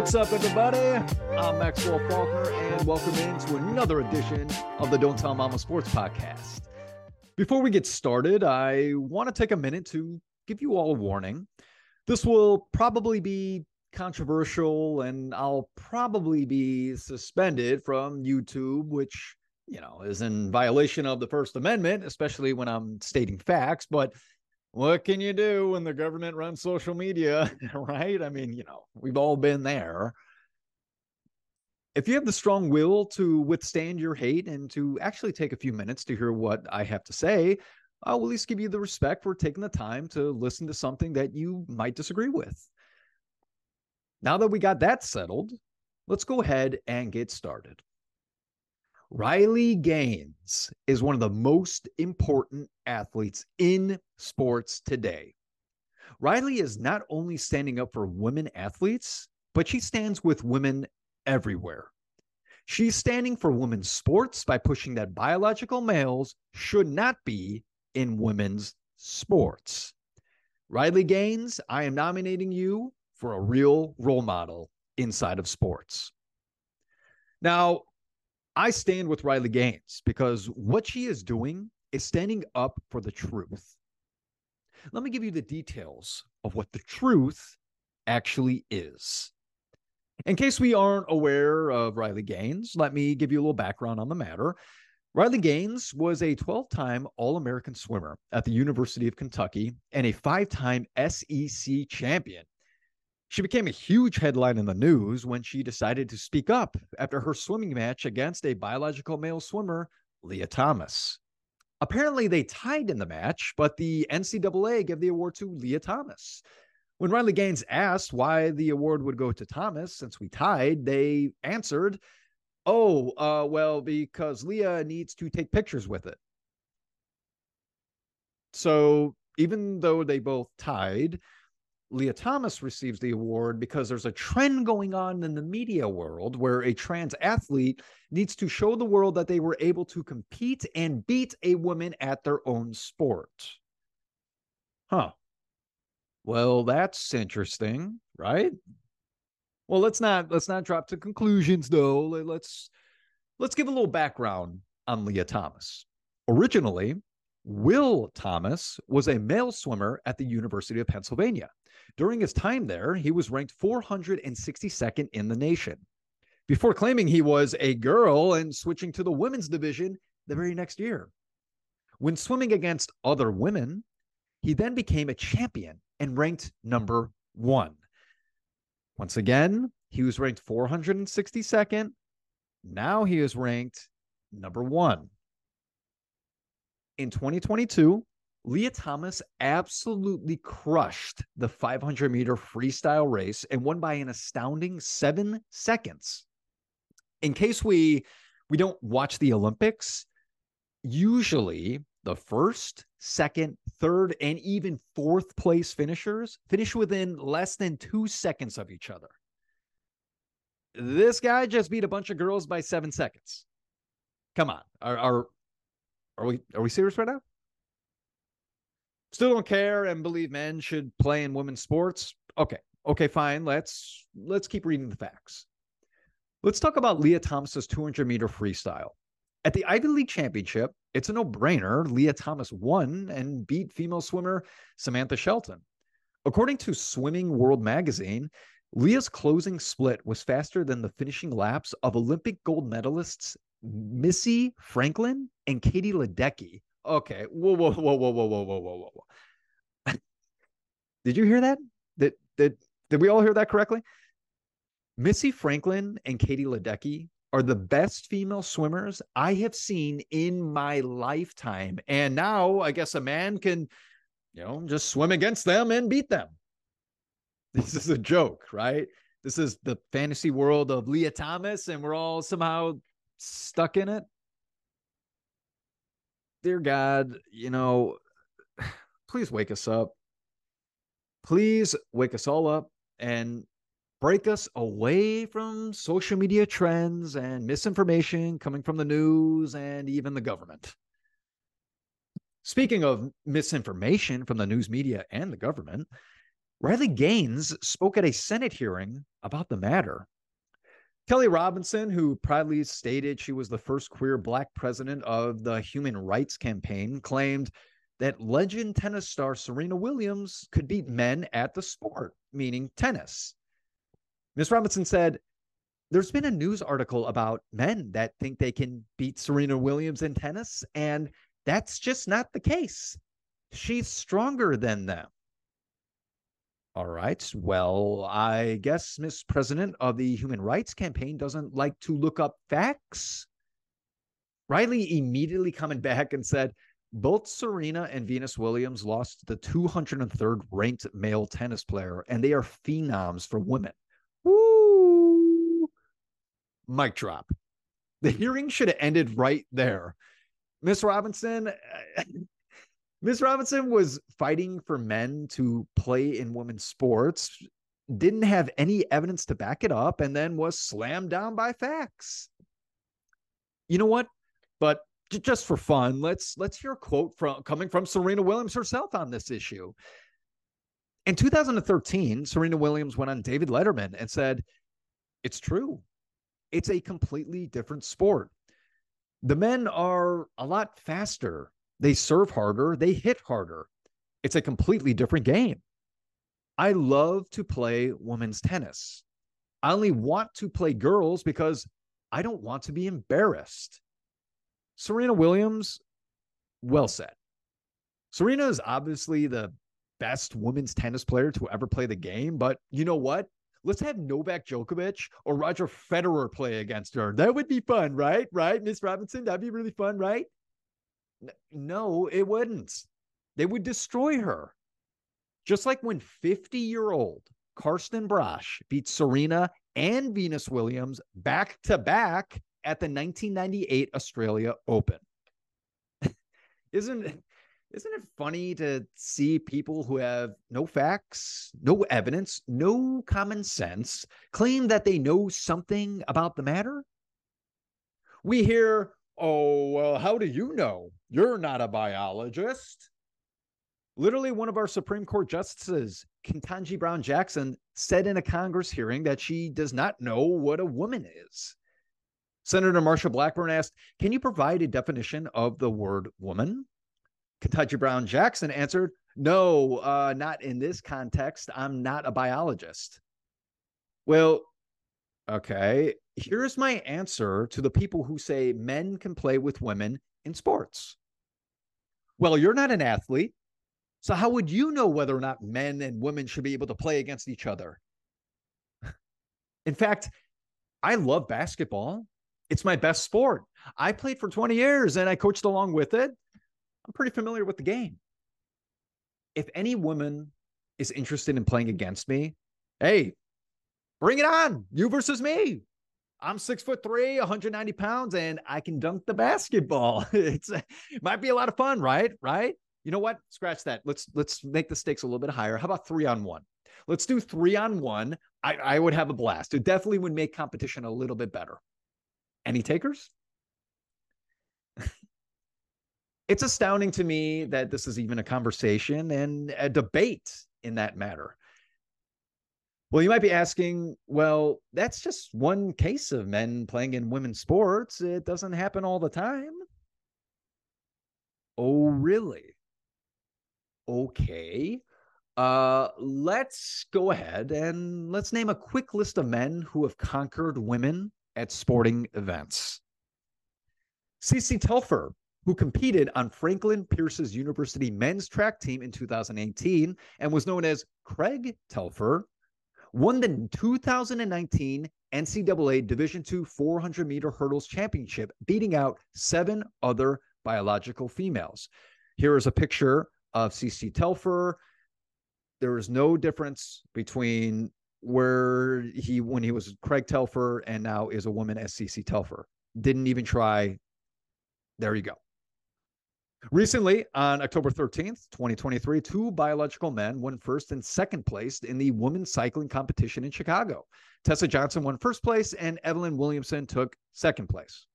What's up, everybody? I'm Maxwell Faulkner, and welcome into another edition of the Don't Tell Mama Sports Podcast. Before we get started, I want to take a minute to give you all a warning. This will probably be controversial, and I'll probably be suspended from YouTube, which, you know, is in violation of the First Amendment, especially when I'm stating facts. But what can you do when the government runs social media, right? I mean, you know, we've all been there. If you have the strong will to withstand your hate and to actually take a few minutes to hear what I have to say, I will at least give you the respect for taking the time to listen to something that you might disagree with. Now that we got that settled, let's go ahead and get started. Riley Gaines is one of the most important athletes in sports today. Riley is not only standing up for women athletes, but she stands with women everywhere. She's standing for women's sports by pushing that biological males should not be in women's sports. Riley Gaines, I am nominating you for a real role model inside of sports. Now, I stand with Riley Gaines because what she is doing is standing up for the truth. Let me give you the details of what the truth actually is. In case we aren't aware of Riley Gaines, let me give you a little background on the matter. Riley Gaines was a 12 time All American swimmer at the University of Kentucky and a five time SEC champion. She became a huge headline in the news when she decided to speak up after her swimming match against a biological male swimmer, Lia Thomas. Apparently, they tied in the match, but the NCAA gave the award to Lia Thomas. When Riley Gaines asked why the award would go to Thomas since we tied, they answered, Oh, uh, well, because Lia needs to take pictures with it. So even though they both tied, Lia Thomas receives the award because there's a trend going on in the media world where a trans athlete needs to show the world that they were able to compete and beat a woman at their own sport. Huh. Well, that's interesting, right? Well, let's not let's not drop to conclusions though. Let's let's give a little background on Lia Thomas. Originally, Will Thomas was a male swimmer at the University of Pennsylvania. During his time there, he was ranked 462nd in the nation. Before claiming he was a girl and switching to the women's division the very next year. When swimming against other women, he then became a champion and ranked number one. Once again, he was ranked 462nd. Now he is ranked number one. In 2022, Lia Thomas absolutely crushed the 500 meter freestyle race and won by an astounding seven seconds. In case we we don't watch the Olympics, usually the first, second, third, and even fourth place finishers finish within less than two seconds of each other. This guy just beat a bunch of girls by seven seconds. Come on, are are, are we are we serious right now? Still don't care and believe men should play in women's sports. Okay. Okay, fine. Let's let's keep reading the facts. Let's talk about Lia Thomas's 200 meter freestyle. At the Ivy League Championship, it's a no-brainer. Lia Thomas won and beat female swimmer Samantha Shelton. According to Swimming World magazine, Lia's closing split was faster than the finishing laps of Olympic gold medalists Missy Franklin and Katie Ledecky okay. Whoa, whoa, whoa, whoa, whoa, whoa, whoa, whoa, whoa. did you hear that? Did did did we all hear that correctly? Missy Franklin and Katie Ledecky are the best female swimmers I have seen in my lifetime. And now I guess a man can, you know, just swim against them and beat them. This is a joke, right? This is the fantasy world of Lia Thomas, and we're all somehow stuck in it dear God, you know, please wake us up. Please wake us all up and break us away from social media trends and misinformation coming from the news and even the government. Speaking of misinformation from the news media and the government, Riley Gaines spoke at a Senate hearing about the matter. Kelly Robinson, who proudly stated she was the first queer black president of the Human Rights Campaign, claimed that legend tennis star Serena Williams could beat men at the sport, meaning tennis. Ms. Robinson said, There's been a news article about men that think they can beat Serena Williams in tennis, and that's just not the case. She's stronger than them. All right. Well, I guess Miss President of the Human Rights Campaign doesn't like to look up facts. Riley immediately coming back and said, both Serena and Venus Williams lost the 203rd ranked male tennis player, and they are phenoms for women. Woo! Mic drop. The hearing should have ended right there. Miss Robinson, uh, Miss Robinson was fighting for men to play in women's sports, didn't have any evidence to back it up, and then was slammed down by facts. You know what? But just for fun, let's let's hear a quote from coming from Serena Williams herself on this issue. In 2013, Serena Williams went on David Letterman and said, "It's true. It's a completely different sport. The men are a lot faster they serve harder, they hit harder. It's a completely different game. I love to play women's tennis. I only want to play girls because I don't want to be embarrassed. Serena Williams, well said. Serena is obviously the best women's tennis player to ever play the game, but you know what? Let's have Novak Djokovic or Roger Federer play against her. That would be fun, right? Right, Miss Robinson? That'd be really fun, right? No, it wouldn't. They would destroy her. Just like when 50 year old Karsten Braasch beat Serena and Venus Williams back to back at the 1998 Australia Open. isn't isn't it funny to see people who have no facts, no evidence, no common sense claim that they know something about the matter? We hear Oh, well, how do you know? You're not a biologist. Literally, one of our Supreme Court justices, Ketanji Brown Jackson, said in a Congress hearing that she does not know what a woman is. Senator Marsha Blackburn asked, Can you provide a definition of the word woman? Ketanji Brown Jackson answered, No, uh, not in this context. I'm not a biologist. Well, okay here's my answer to the people who say men can play with women in sports. Well, you're not an athlete. So, how would you know whether or not men and women should be able to play against each other? In fact, I love basketball. It's my best sport. I played for 20 years and I coached along with it. I'm pretty familiar with the game. If any woman is interested in playing against me, hey, bring it on. You versus me. I'm six foot three, 190 pounds, and I can dunk the basketball. it's it might be a lot of fun, right? Right? You know what? Scratch that. Let's let's make the stakes a little bit higher. How about three on one? Let's do three on one. I, I would have a blast. It definitely would make competition a little bit better. Any takers? it's astounding to me that this is even a conversation and a debate in that matter. Well, you might be asking, well, that's just one case of men playing in women's sports. It doesn't happen all the time. Oh, really? Okay. Uh, let's go ahead and let's name a quick list of men who have conquered women at sporting events. CC Telfer, who competed on Franklin Pierce's University men's track team in 2018 and was known as Craig Telfer, won the 2019 NCAA Division II 400 meter hurdles championship, beating out seven other biological females. Here is a picture of CC Telfer. There is no difference between where he when he was Craig Telfer and now is a woman as CC Telfer. Didn't even try. There you go. Recently, on October 13th, 2023, two biological men won first and second place in the women's cycling competition in Chicago. Tessa Johnson won first place, and Evelyn Williamson took second place.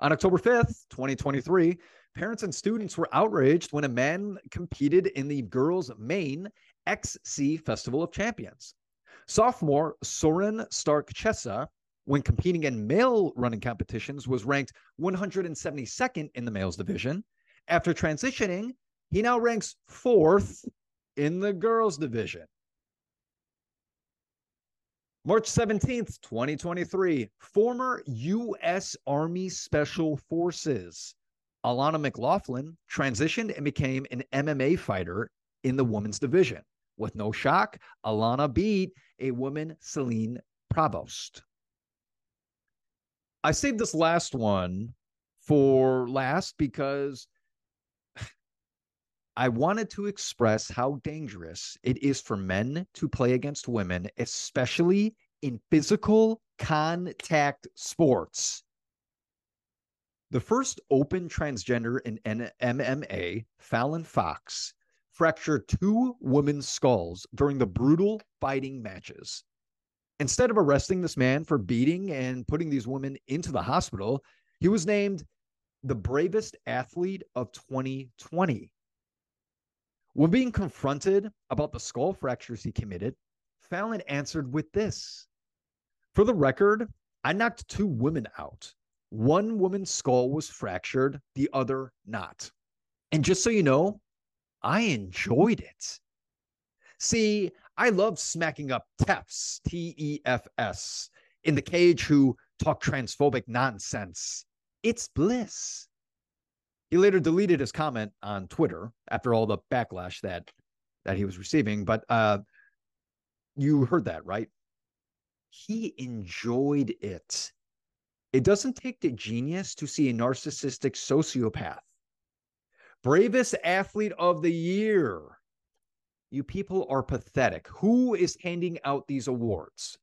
On October 5th, 2023, parents and students were outraged when a man competed in the girls' Maine XC Festival of Champions. Sophomore Soren Stark Chessa, when competing in male running competitions, was ranked 172nd in the males division. After transitioning, he now ranks fourth in the girls division. March 17th, 2023, former U.S. Army Special Forces Alana McLaughlin transitioned and became an MMA fighter in the women's division. With no shock, Alana beat a woman, Celine Provost. I saved this last one for last because I wanted to express how dangerous it is for men to play against women, especially in physical contact sports. The first open transgender in MMA, Fallon Fox, fractured two women's skulls during the brutal fighting matches. Instead of arresting this man for beating and putting these women into the hospital, he was named the bravest athlete of 2020. When being confronted about the skull fractures he committed, Fallon answered with this For the record, I knocked two women out. One woman's skull was fractured, the other not. And just so you know, I enjoyed it. See, I love smacking up TEFs, T E F S, in the cage who talk transphobic nonsense. It's bliss. He later deleted his comment on Twitter after all the backlash that that he was receiving. But uh, you heard that, right? He enjoyed it. It doesn't take the genius to see a narcissistic sociopath. Bravest athlete of the year. You people are pathetic. Who is handing out these awards?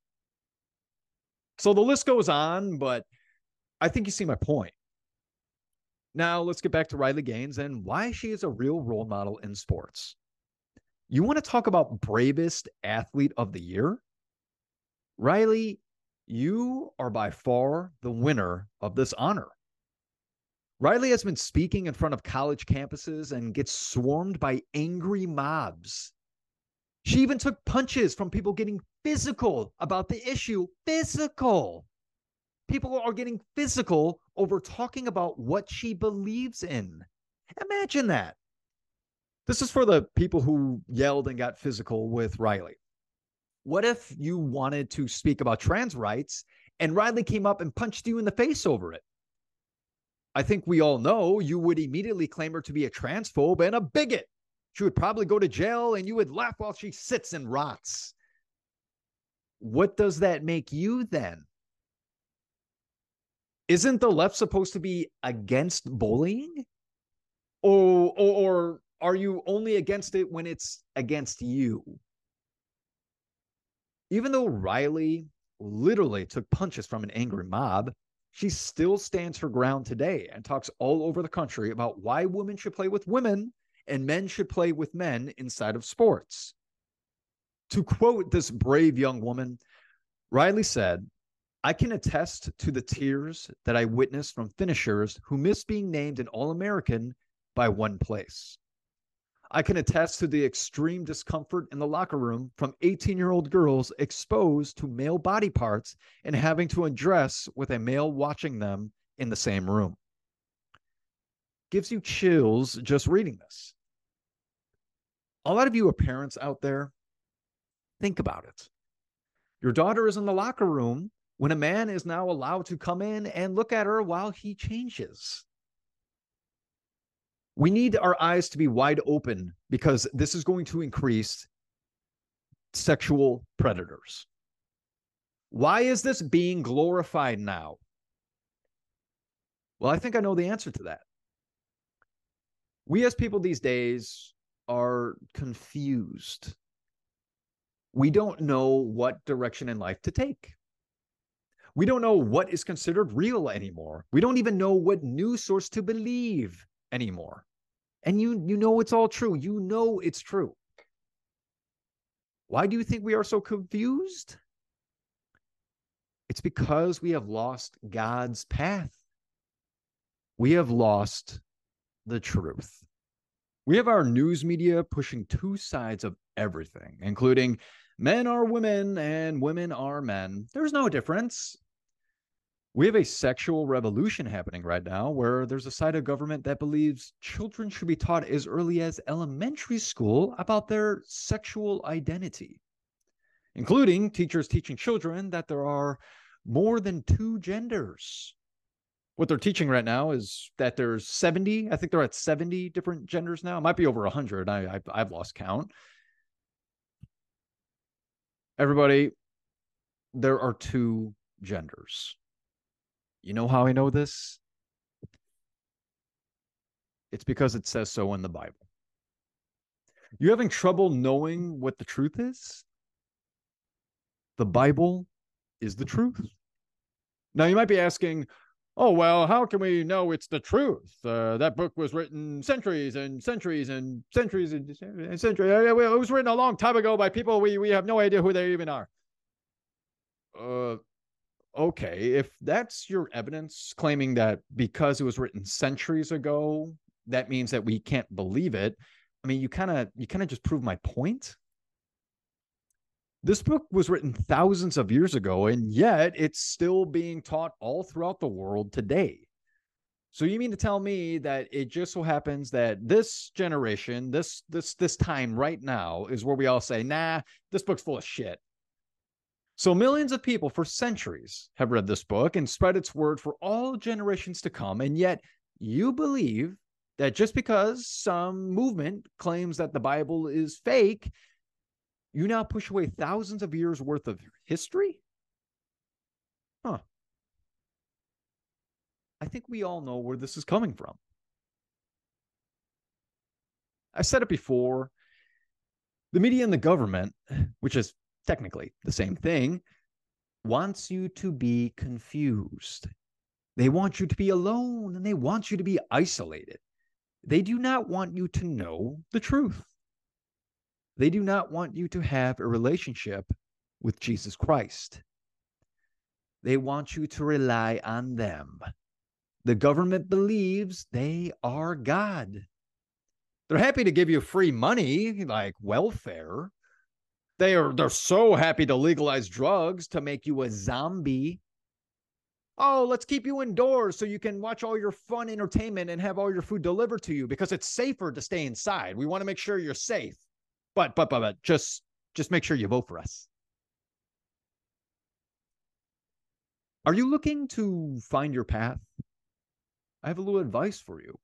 So the list goes on, but I think you see my point. Now, let's get back to Riley Gaines and why she is a real role model in sports. You want to talk about bravest athlete of the year? Riley, you are by far the winner of this honor. Riley has been speaking in front of college campuses and gets swarmed by angry mobs. She even took punches from people getting physical about the issue. Physical. People are getting physical over talking about what she believes in. Imagine that. This is for the people who yelled and got physical with Riley. What if you wanted to speak about trans rights and Riley came up and punched you in the face over it? I think we all know you would immediately claim her to be a transphobe and a bigot. She would probably go to jail and you would laugh while she sits and rots. What does that make you then? isn't the left supposed to be against bullying? Or, or, or are you only against it when it's against you? Even though Riley literally took punches from an angry mob, she still stands her ground today and talks all over the country about why women should play with women and men should play with men inside of sports. To quote this brave young woman, Riley said, I can attest to the tears that I witnessed from finishers who missed being named an All American by one place. I can attest to the extreme discomfort in the locker room from 18 year old girls exposed to male body parts and having to undress with a male watching them in the same room. Gives you chills just reading this. A lot of you are parents out there. Think about it. Your daughter is in the locker room when a man is now allowed to come in and look at her while he changes. We need our eyes to be wide open because this is going to increase sexual predators. Why is this being glorified now? Well, I think I know the answer to that. We as people these days are confused. We don't know what direction in life to take. We don't know what is considered real anymore. We don't even know what news source to believe anymore. And you you know it's all true. You know it's true. Why do you think we are so confused? It's because we have lost God's path. We have lost the truth. We have our news media pushing two sides of everything, including men are women and women are men. There's no difference. We have a sexual revolution happening right now where there's a side of government that believes children should be taught as early as elementary school about their sexual identity, including teachers teaching children that there are more than two genders. What they're teaching right now is that there's 70, I think they're at 70 different genders now. It might be over 100. I, I I've lost count. Everybody, there are two genders you know how I know this? It's because it says so in the Bible. You having trouble knowing what the truth is? The Bible is the truth. Now, you might be asking, oh, well, how can we know it's the truth? Uh, that book was written centuries and centuries and centuries and, centuries. Uh, it was written a long time ago by people we, we have no idea who they even are. Uh, okay, if that's your evidence claiming that because it was written centuries ago, that means that we can't believe it. I mean, you kind of you kind of just prove my point. This book was written thousands of years ago, and yet it's still being taught all throughout the world today. So you mean to tell me that it just so happens that this generation, this this this time right now, is where we all say, "Nah, this book's full of shit." So, millions of people for centuries have read this book and spread its word for all generations to come. And yet, you believe that just because some movement claims that the Bible is fake, you now push away thousands of years worth of history? Huh. I think we all know where this is coming from. I said it before. The media and the government, which is technically the same thing, wants you to be confused. They want you to be alone and they want you to be isolated. They do not want you to know the truth. They do not want you to have a relationship with Jesus Christ. They want you to rely on them. The government believes they are God. They're happy to give you free money, like welfare, they are they're so happy to legalize drugs to make you a zombie. Oh, let's keep you indoors so you can watch all your fun entertainment and have all your food delivered to you because it's safer to stay inside. We want to make sure you're safe. But but but, but just just make sure you vote for us. Are you looking to find your path? I have a little advice for you.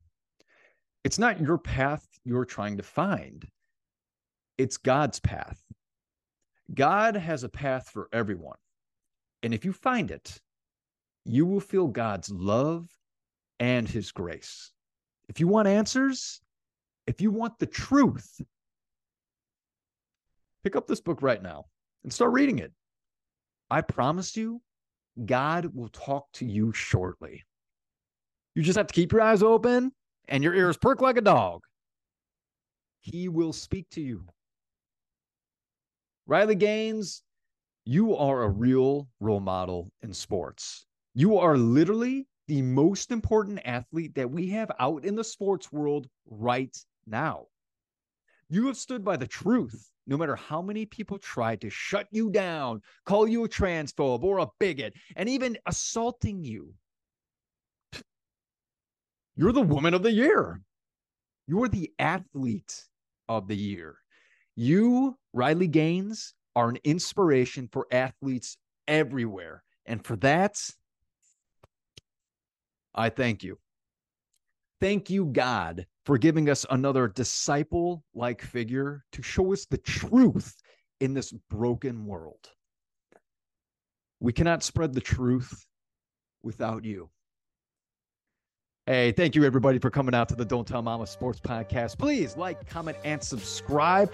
It's not your path you're trying to find. It's God's path. God has a path for everyone. And if you find it, you will feel God's love and his grace. If you want answers, if you want the truth, pick up this book right now and start reading it. I promise you, God will talk to you shortly. You just have to keep your eyes open and your ears perk like a dog. He will speak to you. Riley Gaines, you are a real role model in sports. You are literally the most important athlete that we have out in the sports world right now. You have stood by the truth, no matter how many people tried to shut you down, call you a transphobe or a bigot, and even assaulting you. You're the woman of the year. You're the athlete of the year. You, Riley Gaines, are an inspiration for athletes everywhere. And for that, I thank you. Thank you, God, for giving us another disciple like figure to show us the truth in this broken world. We cannot spread the truth without you. Hey, thank you everybody for coming out to the Don't Tell Mama Sports Podcast. Please like, comment, and subscribe.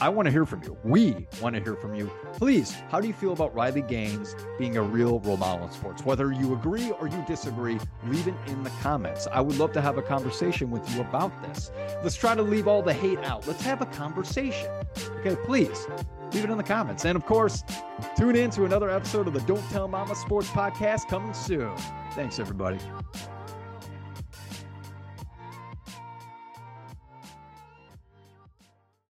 I want to hear from you. We want to hear from you. Please, how do you feel about Riley Gaines being a real role model in sports? Whether you agree or you disagree, leave it in the comments. I would love to have a conversation with you about this. Let's try to leave all the hate out. Let's have a conversation. Okay, please leave it in the comments. And of course, tune in to another episode of the Don't Tell Mama Sports Podcast coming soon. Thanks, everybody.